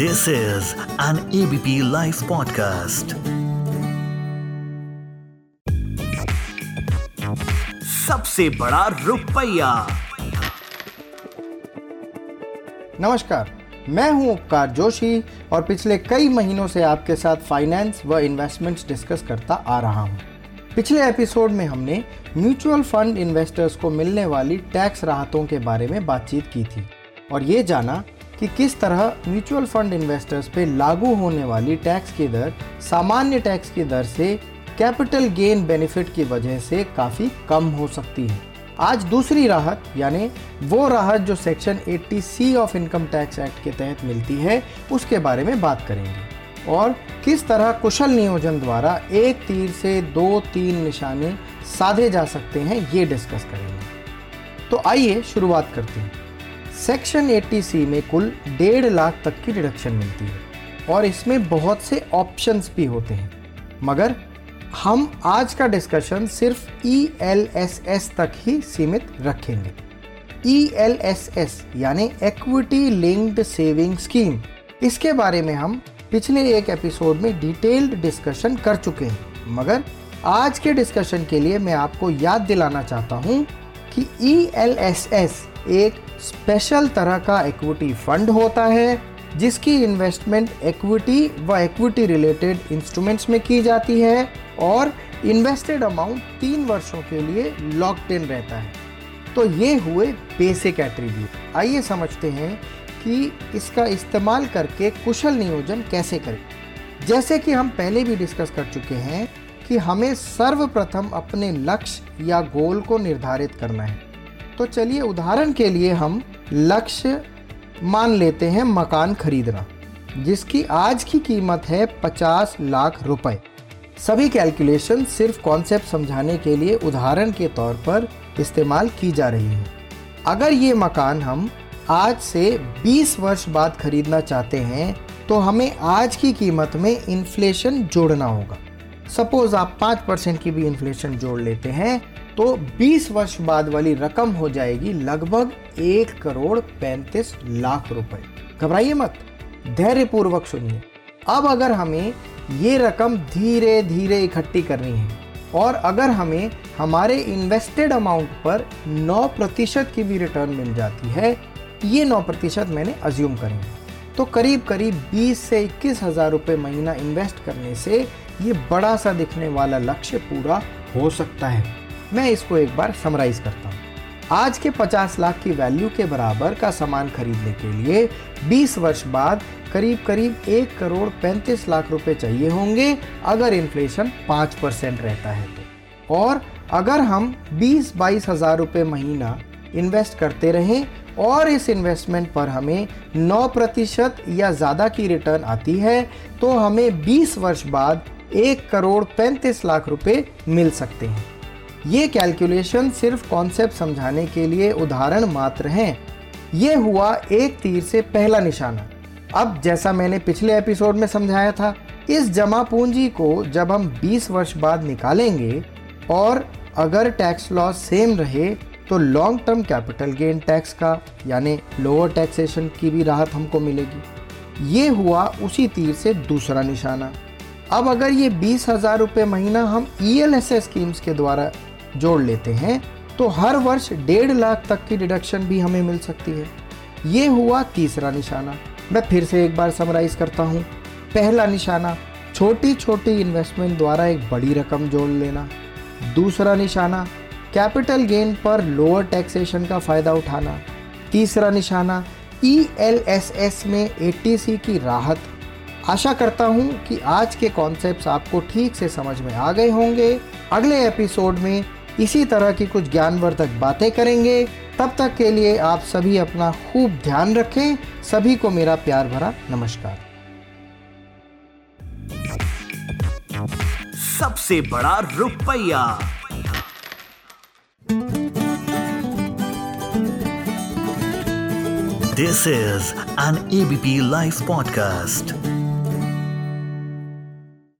This is an ABP Life podcast. सबसे बड़ा रुपया नमस्कार, मैं हूँ उपकार जोशी और पिछले कई महीनों से आपके साथ फाइनेंस व इन्वेस्टमेंट्स डिस्कस करता आ रहा हूँ। पिछले एपिसोड में हमने म्यूचुअल फंड इन्वेस्टर्स को मिलने वाली टैक्स राहतों के बारे में बातचीत की थी और ये जाना कि किस तरह म्यूचुअल फंड इन्वेस्टर्स पे लागू होने वाली टैक्स की दर, सामान्य टैक्स की दर से कैपिटल गेन बेनिफिट की वजह से काफ़ी कम हो सकती है। आज दूसरी राहत, यानी वो राहत जो section 80 C of income tax act के तहत मिलती है, उसके बारे में बात करेंगे। और किस तरह कुशल नियोजन द्वारा एक तीर से दो तीन निशाने साधे जा सकते हैं, ये डिस्कस करेंगे। तो आइए शुरुआत करते हैं। सेक्शन 80 सी में कुल डेढ़ लाख तक की डिडक्शन मिलती है और इसमें बहुत से ऑप्शंस भी होते हैं। मगर हम आज का डिस्कशन सिर्फ़ ई एल एस एस तक ही सीमित रखेंगे। ई एल एस एस यानी एक्विटी लिंक्ड सेविंग स्कीम इसके बारे में हम पिछले एक एपिसोड में डिटेल्ड डिस्कशन कर चुके हैं। मगर आज के डिस्कशन के लिए मैं आपको याद दिलाना चाहता हूँ कि ई एल एस एस एक स्पेशल तरह का इक्विटी फंड होता है, जिसकी इन्वेस्टमेंट इक्विटी व इक्विटी रिलेटेड इंस्ट्रूमेंट्स में की जाती है और इन्वेस्टेड अमाउंट तीन वर्षों के लिए लॉक्ड इन रहता है। तो ये हुए बेसिक एट्रीब्यूट आइए समझते हैं कि इसका इस्तेमाल करके कुशल नियोजन कैसे करें। जैसे कि हम पहले भी डिस्कस कर चुके हैं कि हमें सर्वप्रथम अपने लक्ष्य या गोल को निर्धारित करना है। तो चलिए उदाहरण के लिए हम लक्ष्य मान लेते हैं मकान खरीदना, जिसकी आज की कीमत है पचास लाख रुपए। सभी कैलकुलेशन सिर्फ़ कॉन्सेप्ट समझाने के लिए उदाहरण के तौर पर इस्तेमाल की जा रही है। अगर ये मकान हम आज से 20 वर्ष बाद खरीदना चाहते हैं तो हमें आज की कीमत में इन्फ्लेशन जोड़ना होगा। सपोज़ आप पाँच परसेंट की भी इन्फ्लेशन जोड़ लेते हैं तो 20 वर्ष बाद वाली रकम हो जाएगी लगभग एक करोड़ पैंतीस लाख रुपए। घबराइए मत धैर्य पूर्वक सुनिए। अब अगर हमें ये रकम धीरे धीरे इकट्ठी करनी है और अगर हमें हमारे इन्वेस्टेड अमाउंट पर 9 प्रतिशत की भी रिटर्न मिल जाती है, ये 9 प्रतिशत मैंने अज्यूम करेंगे तो करीब करीब 20 से इक्कीस हज़ार रुपये महीना इन्वेस्ट करने से ये बड़ा सा दिखने वाला लक्ष्य पूरा हो सकता है। मैं इसको एक बार समराइज करता हूँ। आज के 50 लाख की वैल्यू के बराबर का सामान खरीदने के लिए 20 वर्ष बाद करीब करीब एक करोड़ पैंतीस लाख रुपए चाहिए होंगे अगर इन्फ्लेशन पाँच परसेंट रहता है तो। और अगर हम बीस बाईस हज़ार रुपये महीना इन्वेस्ट करते रहें और इस इन्वेस्टमेंट पर हमें 9 प्रतिशत या ज़्यादा की रिटर्न आती है तो हमें 20 वर्ष बाद एक करोड़ पैंतीस लाख रुपए मिल सकते हैं। ये कैलकुलेशन सिर्फ़ कॉन्सेप्ट समझाने के लिए उदाहरण मात्र हैं। ये हुआ एक तीर से पहला निशाना। अब जैसा मैंने पिछले एपिसोड में समझाया था, इस जमा पूंजी को जब हम 20 वर्ष बाद निकालेंगे और अगर टैक्स लॉस सेम रहे तो long term capital gain tax का, यानी लोअर टैक्सेशन की भी राहत हमको मिलेगी। ये हुआ उसी तीर से दूसरा निशाना। अब अगर ये बीस हज़ार रुपये महीना हम ई एल एस स्कीम्स के द्वारा जोड़ लेते हैं तो हर वर्ष डेढ़ लाख तक की डिडक्शन भी हमें मिल सकती है। ये हुआ तीसरा निशाना। मैं फिर से एक बार समराइज करता हूँ। पहला निशाना छोटी छोटी इन्वेस्टमेंट द्वारा एक बड़ी रकम जोड़ लेना। दूसरा निशाना कैपिटल गेन पर लोअर टैक्सेशन का फ़ायदा उठाना। तीसरा निशाना ई एल एस एस में ए की राहत। आशा करता हूँ कि आज के कॉन्सेप्ट्स आपको ठीक से समझ में आ गए होंगे। अगले एपिसोड में इसी तरह की कुछ ज्ञानवर्धक बातें करेंगे। तब तक के लिए आप सभी अपना खूब ध्यान रखें। सभी को मेरा प्यार भरा नमस्कार। सबसे बड़ा रुपया। This is an ABP live podcast